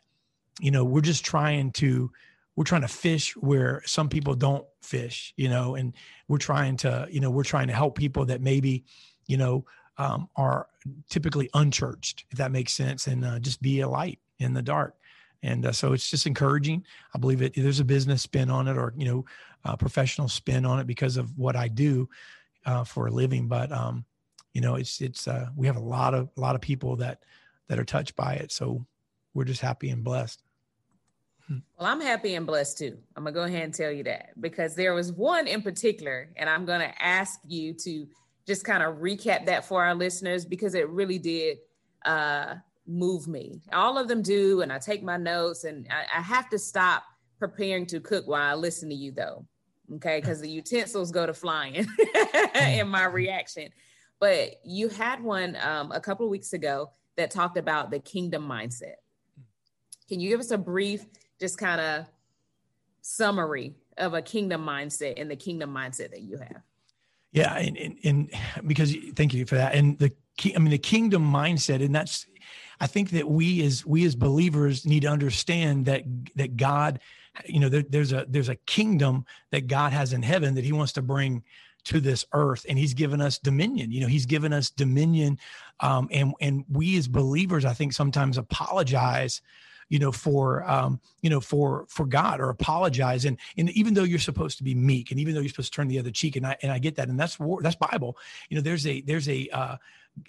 you know, we're just trying to we're trying to fish where some people don't fish, you know, and we're trying to, you know, we're trying to help people that maybe, you know, um, are typically unchurched, if that makes sense, and uh, just be a light in the dark. And uh, so it's just encouraging. I believe it. There's a business spin on it, or you know, a professional spin on it because of what I do uh, for a living. But um, you know, it's it's uh, we have a lot of a lot of people that that are touched by it. So we're just happy and blessed. Hmm. Well, I'm happy and blessed too. I'm gonna go ahead and tell you that because there was one in particular, and I'm gonna ask you to just kind of recap that for our listeners because it really did uh, move me. All of them do, and I take my notes, and I, I have to stop preparing to cook while I listen to you, though. Okay, because the utensils go to flying in my reaction. But you had one um, a couple of weeks ago that talked about the kingdom mindset. Can you give us a brief, just kind of summary of a kingdom mindset and the kingdom mindset that you have? Yeah, and, and, and because thank you for that. And the I mean the kingdom mindset, and that's I think that we as we as believers need to understand that that God, you know, there, there's a there's a kingdom that God has in heaven that He wants to bring to this earth, and He's given us dominion. You know, He's given us dominion, um, and and we as believers, I think, sometimes apologize you know for um you know for for god or apologize. And and even though you're supposed to be meek and even though you're supposed to turn the other cheek and i and i get that and that's war that's bible. You know there's a there's a uh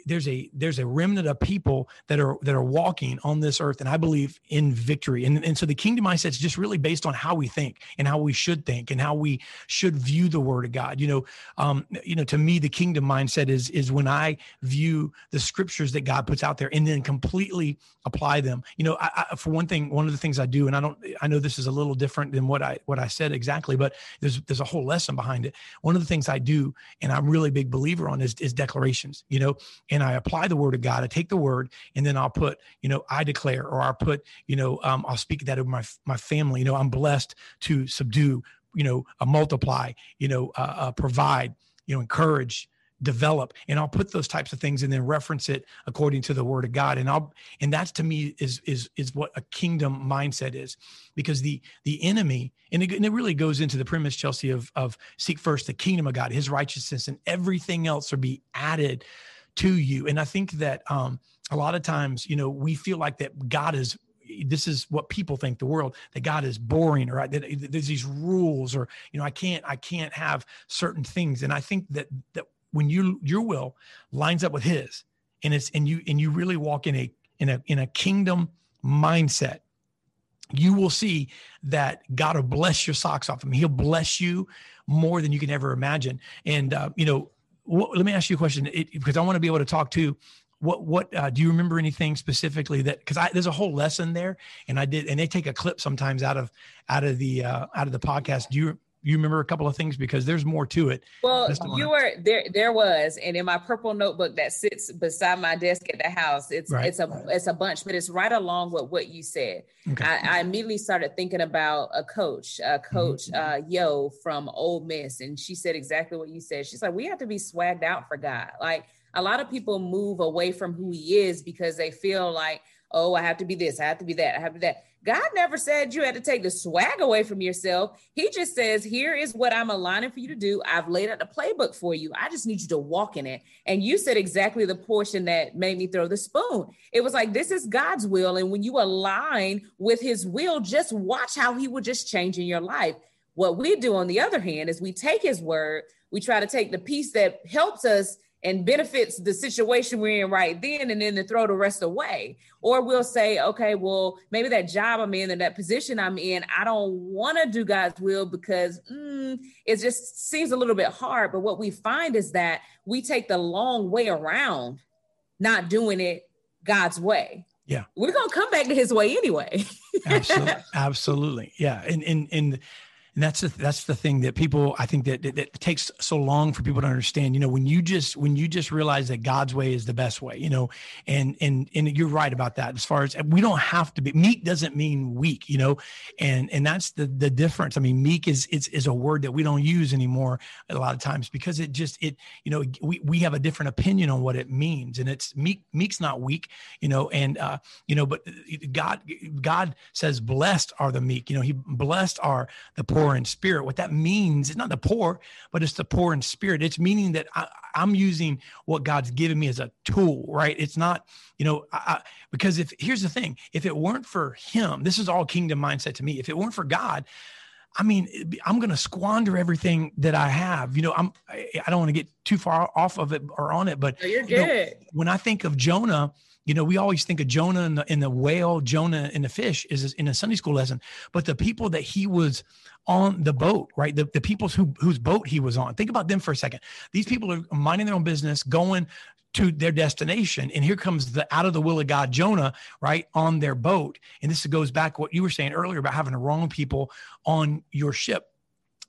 there's a there's a remnant of people that are that are walking on this earth and i believe in victory. And, and so the kingdom mindset is just really based on how we think and how we should think and how we should view the word of god. You know um you know to me the kingdom mindset is is when i view the scriptures that god puts out there and then completely apply them. You know I, I, for one thing one of the things i do and i don't i know this is a little different than what i what i said exactly but there's there's a whole lesson behind it. One of the things i do and i'm really big believer on is, is declarations. You know and I apply the word of God. I take the word and then I'll put, you know, I declare, or I'll put, you know, um, I'll speak that over my my family. You know, I'm blessed to subdue, you know, uh, multiply, you know, uh, uh, provide, you know, encourage, develop and i'll put those types of things and then reference it according to the word of god and i'll and that's to me is is is what a kingdom mindset is because the the enemy and it, and it really goes into the premise chelsea of of seek first the kingdom of god his righteousness and everything else will be added to you. And i think that um a lot of times you know we feel like that god is this is what people think the world that god is boring or that there's these rules or you know i can't i can't have certain things. And i think that that when you your will lines up with his and it's and you and you really walk in a in a in a kingdom mindset you will see that god will bless your socks off him. He'll bless you more than you can ever imagine. And uh, you know what, let me ask you a question it, because i want to be able to talk to what what uh, do you remember anything specifically that because I there's a whole lesson there and I did and they take a clip sometimes out of out of the uh, out of the podcast. Do you you remember a couple of things because there's more to it. Well, you were there. There was, and in my purple notebook that sits beside my desk at the house, it's right. it's a it's a bunch, but it's right along with what you said. Okay. I, I, immediately started thinking about a coach, a coach mm-hmm. uh, Yo from Ole Miss, and she said exactly what you said. She's like, we have to be swagged out for God, like a lot of people move away from who he is because they feel like, oh, I have to be this, I have to be that, I have to be that. God never said you had to take the swag away from yourself. He just says, here is what I'm aligning for you to do. I've laid out the playbook for you. I just need you to walk in it. And you said exactly the portion that made me throw the spoon. It was like, this is God's will. And when you align with his will, just watch how he will just change in your life. What we do, on the other hand, is we take his word, we try to take the piece that helps us and benefits the situation we're in right then and then to throw the rest away. Or we'll say okay well maybe that job i'm in and that position i'm in i don't want to do god's will because mm, it just seems a little bit hard. But what we find is that we take the long way around not doing it god's way. Yeah. We're gonna come back to his way anyway. Absolutely absolutely. Yeah. And and and and that's the, that's the thing that people I think that, that, that takes so long for people to understand. You know, when you just when you just realize that God's way is the best way, you know, and and and you're right about that. As far as we don't have to be meek doesn't mean weak, you know, and and that's the the difference. I mean, meek is is is a word that we don't use anymore a lot of times because it just it you know we we have a different opinion on what it means, and it's meek meek's not weak, you know, and uh you know, but God God says blessed are the meek, you know, He blessed are the poor poor in spirit. What that means, it's not the poor, but it's the poor in spirit. It's meaning that I, am using what God's given me as a tool, right? It's not, you know, I, because if here's the thing, if it weren't for Him, this is all kingdom mindset to me. If it weren't for God, I mean, I'm going to squander everything that I have. You know, I'm. I don't want to get too far off of it or on it, but no, you're good. You know, when I think of Jonah, you know, we always think of Jonah and the, and the whale, Jonah and the fish is in a Sunday school lesson, but the people that he was on the boat, right? The, the people who, whose boat he was on. Think about them for a second. These people are minding their own business, going to their destination. And here comes the out of the will of God, Jonah, right, on their boat. And this goes back what you were saying earlier about having the wrong people on your ship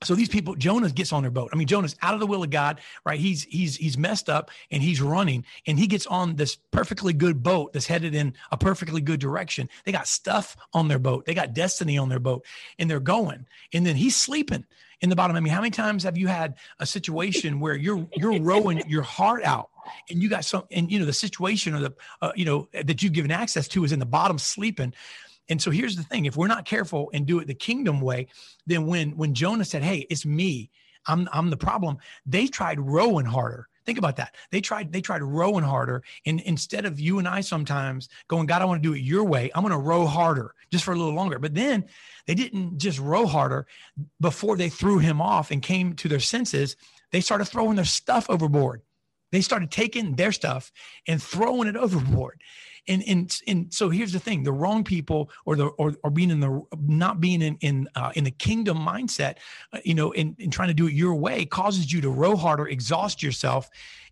so these people jonah gets on their boat. I mean jonah's out of the will of god right? He's he's he's messed up and he's running and he gets on this perfectly good boat that's headed in a perfectly good direction. They got stuff on their boat. They got destiny on their boat and they're going. And then he's sleeping in the bottom. I mean how many times have you had a situation where you're you're rowing your heart out and you got some and you know the situation or the uh, you know that you've given access to is in the bottom sleeping and so here's the thing: if we're not careful and do it the kingdom way, then when when Jonah said, "Hey, it's me," I'm I'm the problem. They tried rowing harder. Think about that. They tried they tried rowing harder, and instead of you and I sometimes going, God, I want to do it your way. I'm going to row harder just for a little longer. But then they didn't just row harder. Before they threw him off and came to their senses, they started throwing their stuff overboard. They started taking their stuff and throwing it overboard and and and so here's the thing the wrong people or the or, or being in the not being in in uh, in the kingdom mindset uh, you know and, and trying to do it your way causes you to row harder exhaust yourself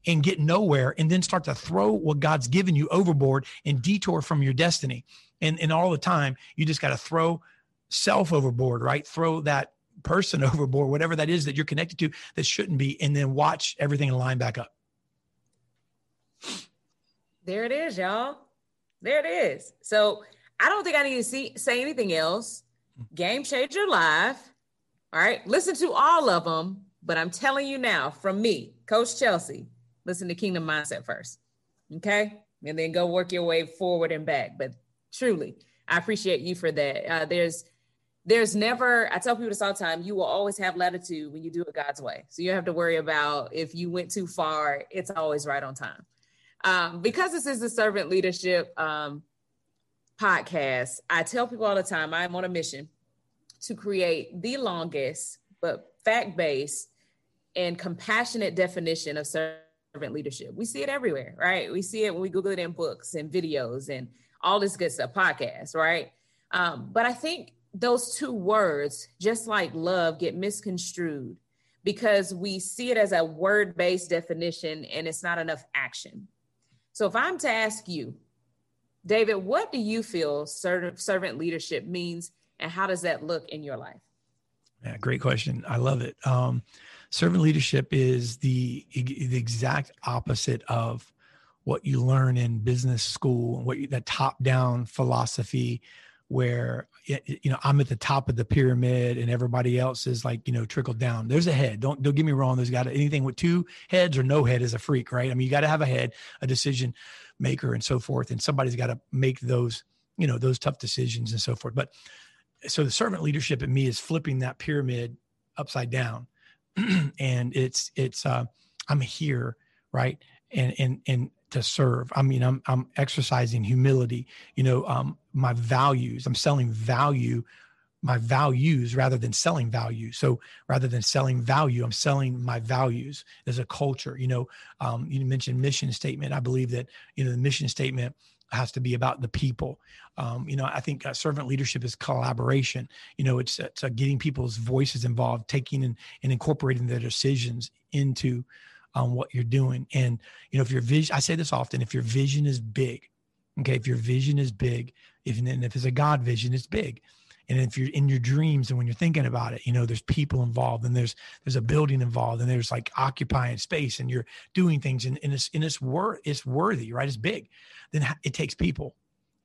and get nowhere and then start to throw what god's given you overboard and detour from your destiny. And and all the time you just got to throw self overboard right? Throw that person overboard whatever that is that you're connected to that shouldn't be and then watch everything line back up. There it is y'all there it is. So I don't think I need to see, say anything else. Game Changer Live. All right. Listen to all of them. But I'm telling you now, from me, Coach Chelsea, listen to Kingdom Mindset first. Okay. And then go work your way forward and back. But truly, I appreciate you for that. Uh, there's there's never, I tell people this all the time, you will always have latitude when you do it God's way. So you don't have to worry about if you went too far, it's always right on time. Um, because this is the servant leadership um, podcast, I tell people all the time I'm on a mission to create the longest but fact based and compassionate definition of servant leadership. We see it everywhere, right? We see it when we Google it in books and videos and all this good stuff, podcasts, right? Um, but I think those two words, just like love, get misconstrued because we see it as a word based definition and it's not enough action. So if I'm to ask you, David, what do you feel servant leadership means and how does that look in your life? Yeah, great question. I love it. Um, servant leadership is the the exact opposite of what you learn in business school, what you, that top down philosophy where you know I'm at the top of the pyramid and everybody else is like you know trickled down. There's a head. Don't don't get me wrong. There's got anything with two heads or no head is a freak, right? I mean, you got to have a head, a decision maker, and so forth. And somebody's got to make those you know those tough decisions and so forth. But so the servant leadership in me is flipping that pyramid upside down, and it's it's uh, I'm here, right? And and and to serve. I mean, I'm I'm exercising humility. You know, um, my values. I'm selling value, my values rather than selling value. So rather than selling value, I'm selling my values as a culture. You know, um, you mentioned mission statement. I believe that you know the mission statement has to be about the people. Um, you know, I think uh, servant leadership is collaboration. You know, it's, it's uh, getting people's voices involved, taking and, and incorporating their decisions into on what you're doing. And, you know, if your vision, I say this often, if your vision is big, okay, if your vision is big, if, and if it's a God vision, it's big. And if you're in your dreams and when you're thinking about it, you know, there's people involved and there's, there's a building involved and there's like occupying space and you're doing things and, and it's, and it's, wor- it's worthy, right? It's big. Then it takes people.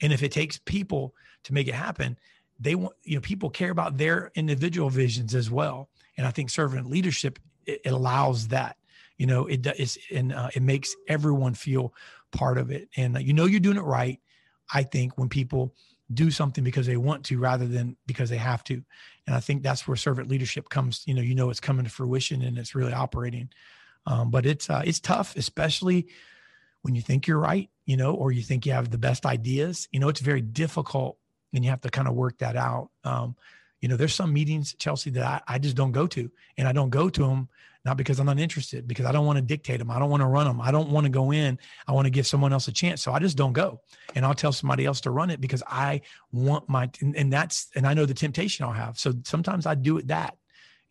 And if it takes people to make it happen, they want, you know, people care about their individual visions as well. And I think servant leadership, it, allows that you know it does and uh, it makes everyone feel part of it. And uh, you know you're doing it right i think when people do something because they want to rather than because they have to. And i think that's where servant leadership comes you know you know it's coming to fruition and it's really operating. Um, but it's uh, it's tough especially when you think you're right you know or you think you have the best ideas. You know it's very difficult and you have to kind of work that out. Um, you know there's some meetings chelsea that I, I just don't go to and i don't go to them not because I'm not interested, because I don't want to dictate them. I don't want to run them. I don't want to go in. I want to give someone else a chance. So I just don't go. And I'll tell somebody else to run it because I want my, and, and that's, and I know the temptation I'll have. So sometimes I do it that.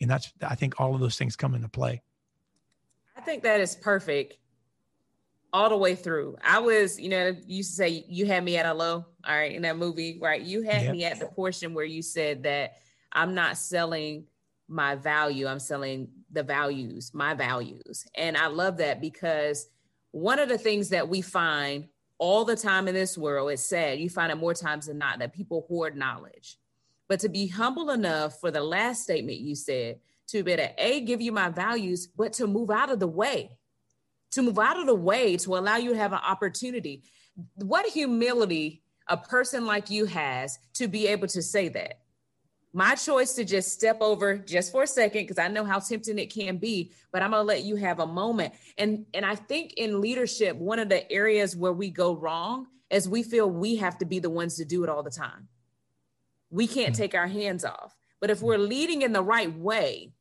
And that's, I think all of those things come into play. I think that is perfect all the way through. I was, you know, you used to say you had me at a low, all right, in that movie, right? You had yep. me at the portion where you said that I'm not selling my value. I'm selling the values, my values. And I love that because one of the things that we find all the time in this world, it's sad, you find it more times than not that people hoard knowledge. But to be humble enough for the last statement you said, to be able to A, give you my values, but to move out of the way, to move out of the way to allow you to have an opportunity. What humility a person like you has to be able to say that my choice to just step over just for a second because i know how tempting it can be but i'm going to let you have a moment and and i think in leadership one of the areas where we go wrong is we feel we have to be the ones to do it all the time we can't mm-hmm. take our hands off but if we're leading in the right way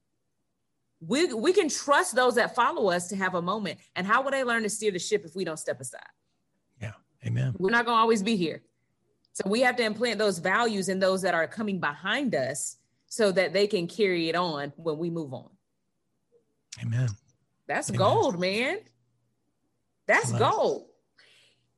we we can trust those that follow us to have a moment and how will they learn to steer the ship if we don't step aside yeah amen we're not going to always be here so we have to implant those values in those that are coming behind us so that they can carry it on when we move on. Amen. That's Amen. gold, man. That's gold.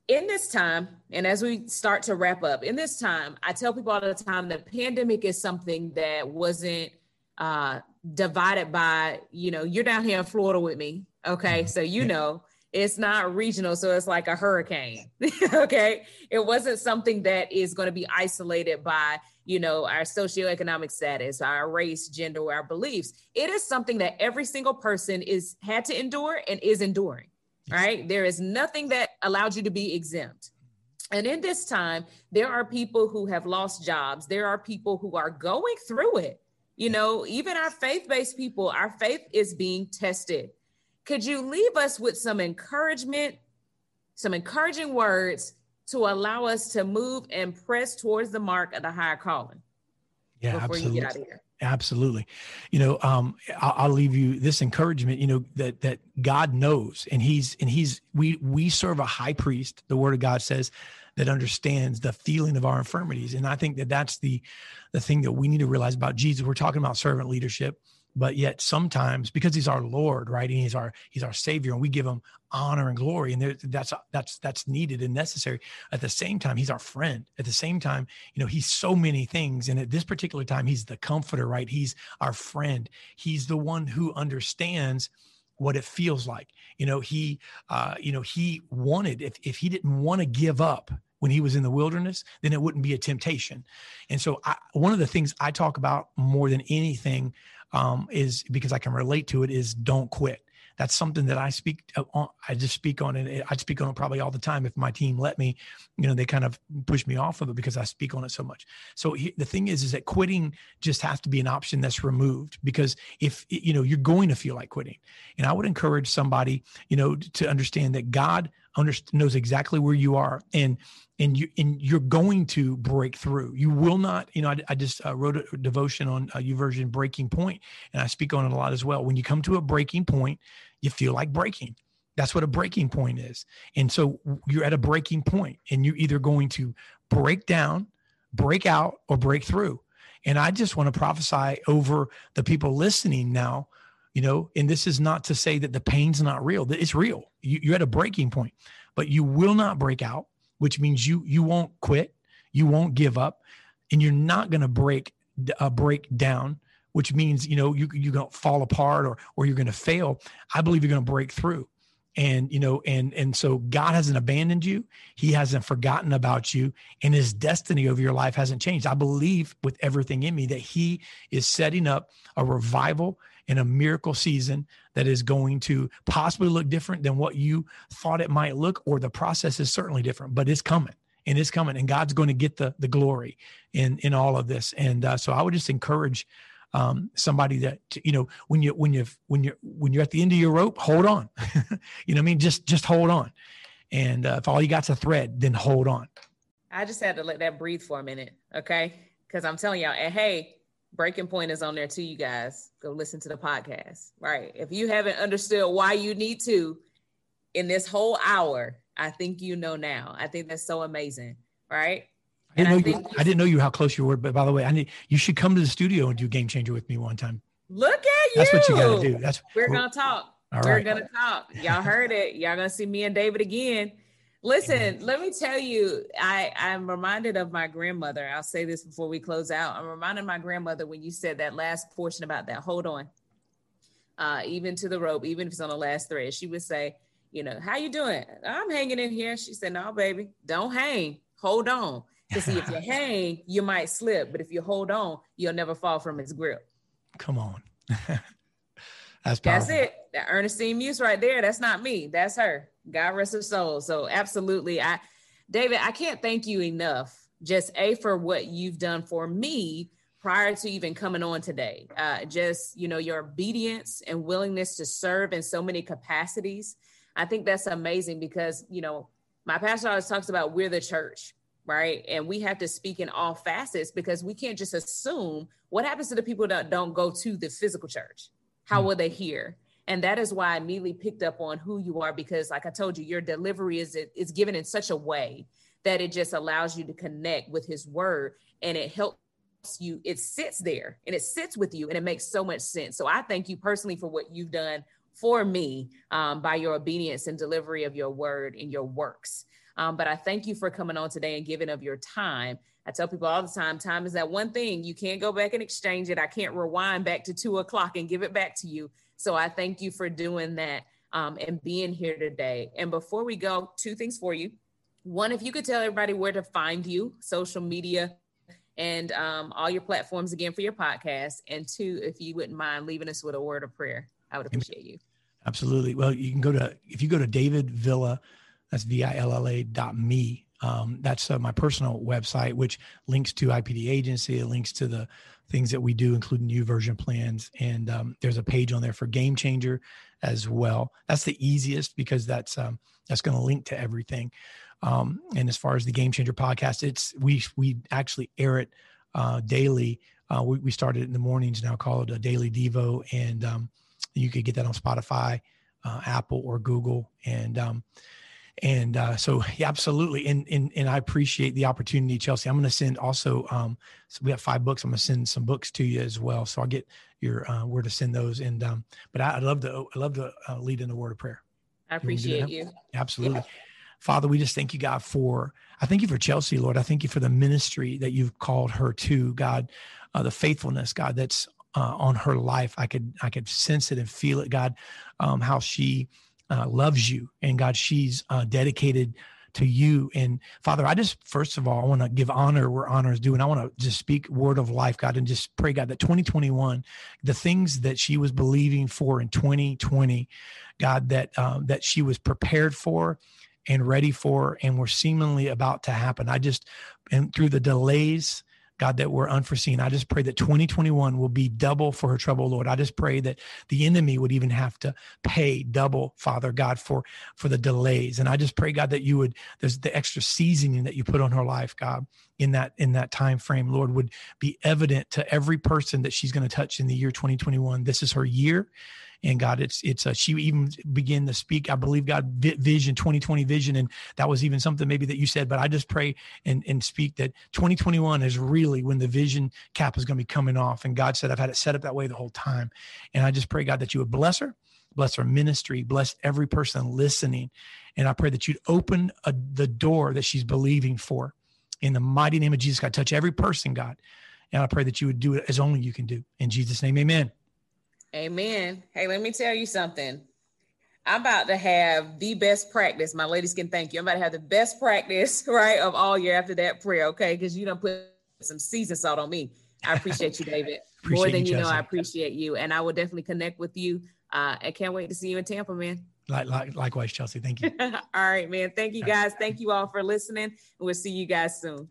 In this time, and as we start to wrap up, in this time, I tell people all the time the pandemic is something that wasn't uh, divided by, you know, you're down here in Florida with me. Okay. Mm-hmm. So, you know, it's not regional, so it's like a hurricane. okay. It wasn't something that is going to be isolated by, you know, our socioeconomic status, our race, gender, our beliefs. It is something that every single person is had to endure and is enduring. yes. right? There is nothing that allows you to be exempt. And in this time, there are people who have lost jobs. There are people who are going through it. You know, even our faith based people, our faith is being tested. Could you leave us with some encouragement, some encouraging words to allow us to move and press towards the mark of the higher calling? Yeah, absolutely. Absolutely. You know, um, I'll, I'll, leave you this encouragement, you know, that, that God knows and he's, and he's, we, we serve a high priest. The word of God says that understands the feeling of our infirmities. And I think that that's the, the thing that we need to realize about Jesus. We're talking about servant leadership but yet sometimes because he's our lord right and he's our he's our savior and we give him honor and glory and there, that's that's that's needed and necessary. At the same time he's our friend. At the same time you know he's so many things and at this particular time he's the comforter right? He's our friend. He's the one who understands what it feels like you know he uh you know he wanted if if he didn't want to give up when he was in the wilderness, then it wouldn't be a temptation. And so, I, one of the things I talk about more than anything um, is because I can relate to it is don't quit. That's something that I speak uh, on. I just speak on it. I speak on it probably all the time. If my team let me, you know, they kind of push me off of it because I speak on it so much. So he, the thing is, is that quitting just has to be an option that's removed because if, you know, you're going to feel like quitting. And I would encourage somebody, you know, to understand that God knows exactly where you are. And and you and you're going to break through. You will not. You know, I, I just uh, wrote a devotion on uh, YouVersion breaking point, and I speak on it a lot as well. When you come to a breaking point, you feel like breaking. That's what a breaking point is. And so you're at a breaking point, and you're either going to break down, break out, or break through. And I just want to prophesy over the people listening now. You know, and this is not to say that the pain's not real. It's real. You, you're at a breaking point, but you will not break out which means you you won't quit, you won't give up, and you're not going to break uh, break down, which means you know you you're going to fall apart or or you're going to fail. I believe you're going to break through and you know and and so god hasn't abandoned you he hasn't forgotten about you and his destiny over your life hasn't changed i believe with everything in me that he is setting up a revival and a miracle season that is going to possibly look different than what you thought it might look, or the process is certainly different, but it's coming and it's coming and God's going to get the, the glory in, in all of this. And uh, so I would just encourage um, somebody that, you know, when you, when you, when you're, when you're at the end of your rope, hold on, you know I mean? Just, just hold on. And uh, if all you got's a thread, then hold on. I just had to let that breathe for a minute. Okay. Cause I'm telling y'all, and hey, Breaking Point is on there too, you guys. Go listen to the podcast. Right. If you haven't understood why you need to in this whole hour, I think you know now. I think that's so amazing. Right. I didn't, know I, you, I didn't know you how close you were, but by the way, I need you should come to the studio and do Game Changer with me one time. Look at you. That's what you got to do. That's we're gonna talk. All we're right. gonna talk. Y'all heard it. Y'all gonna see me and David again. Listen, let me tell you, I, I'm reminded of my grandmother. I'll say this before we close out. I'm reminded of my grandmother when you said that last portion about that. Hold on. Uh, even to the rope, even if it's on the last thread, she would say, you know, how you doing? I'm hanging in here. She said, no, baby, don't hang. Hold on. Because if you hang, you might slip. But if you hold on, you'll never fall from its grip. Come on. That's. That's it. That Ernestine Muse right there. That's not me. That's her. God rest her soul. So absolutely, I, David, I can't thank you enough. Just a for what you've done for me prior to even coming on today. Uh, just you know your obedience and willingness to serve in so many capacities. I think that's amazing because you know my pastor always talks about we're the church, right? And we have to speak in all facets because we can't just assume what happens to the people that don't go to the physical church. How mm. will they hear? And that is why I immediately picked up on who you are because, like I told you, your delivery is is given in such a way that it just allows you to connect with His Word, and it helps you. It sits there and it sits with you, and it makes so much sense. So I thank you personally for what you've done for me um, by your obedience and delivery of your Word and your works. Um, but I thank you for coming on today and giving of your time. I tell people all the time, time is that one thing you can't go back and exchange it. I can't rewind back to two o'clock and give it back to you. So I thank you for doing that um, and being here today. And before we go, two things for you. One, if you could tell everybody where to find you, social media, and um, all your platforms again for your podcast. And two, if you wouldn't mind leaving us with a word of prayer, I would appreciate you. Absolutely. Well, you can go to if you go to David Villa, that's V I L L A dot me. Um, that's uh, my personal website, which links to IPD agency. It links to the things that we do, including YouVersion plans. And um, there's a page on there for Game Changer as well. That's the easiest because that's um, that's going to link to everything. Um, and as far as the Game Changer podcast, it's we we actually air it uh, daily. Uh, we, we started in the mornings now, call it a daily Devo, and um, you could get that on Spotify, uh, Apple, or Google. And um, and uh, so yeah, absolutely and, and and i appreciate the opportunity chelsea. I'm going to send also um, so we have five books i'm going to send some books to you as well so i'll get your uh, where to send those and um, but I, would love to i love to uh, lead in the word of prayer. I appreciate you, you. absolutely. Yeah. father we just thank you god for i thank you for chelsea lord. I thank you for the ministry that you've called her to god uh, the faithfulness god that's uh, on her life. I could i could sense it and feel it god um, how she uh, loves you and God, she's uh, dedicated to you. And Father, I just, first of all, I want to give honor where honor is due. And I want to just speak word of life, God, and just pray, God, that 2021, the things that she was believing for in 2020, God, that, um, that she was prepared for and ready for and were seemingly about to happen. I just, and through the delays, God, that were unforeseen. I just pray that 2021 will be double for her trouble, Lord. I just pray that the enemy would even have to pay double, Father God, for for the delays. And I just pray, God, that you would there's the extra seasoning that you put on her life, God, in that in that time frame, Lord, would be evident to every person that she's going to touch in the year 2021. This is her year and God, it's it's a, she even began to speak. I believe God vision 2020 vision, and that was even something maybe that you said. But I just pray and and speak that 2021 is really when the vision cap is going to be coming off. And God said, I've had it set up that way the whole time, and I just pray God that you would bless her, bless her ministry, bless every person listening, and I pray that you'd open a, the door that she's believing for. In the mighty name of Jesus, God, touch every person, God. And I pray that you would do it as only you can do. In Jesus' name, amen. Amen. Hey, let me tell you something. I'm about to have the best practice. My ladies can thank you. I'm about to have the best practice, right, of all year after that prayer, okay? Because you don't put some season salt on me. I appreciate you, David. More than you, you know, I appreciate you. And I will definitely connect with you. Uh, I can't wait to see you in Tampa, man. Like, like, likewise, Chelsea. Thank you. all right, man. Thank you guys. Thank you all for listening. We'll see you guys soon.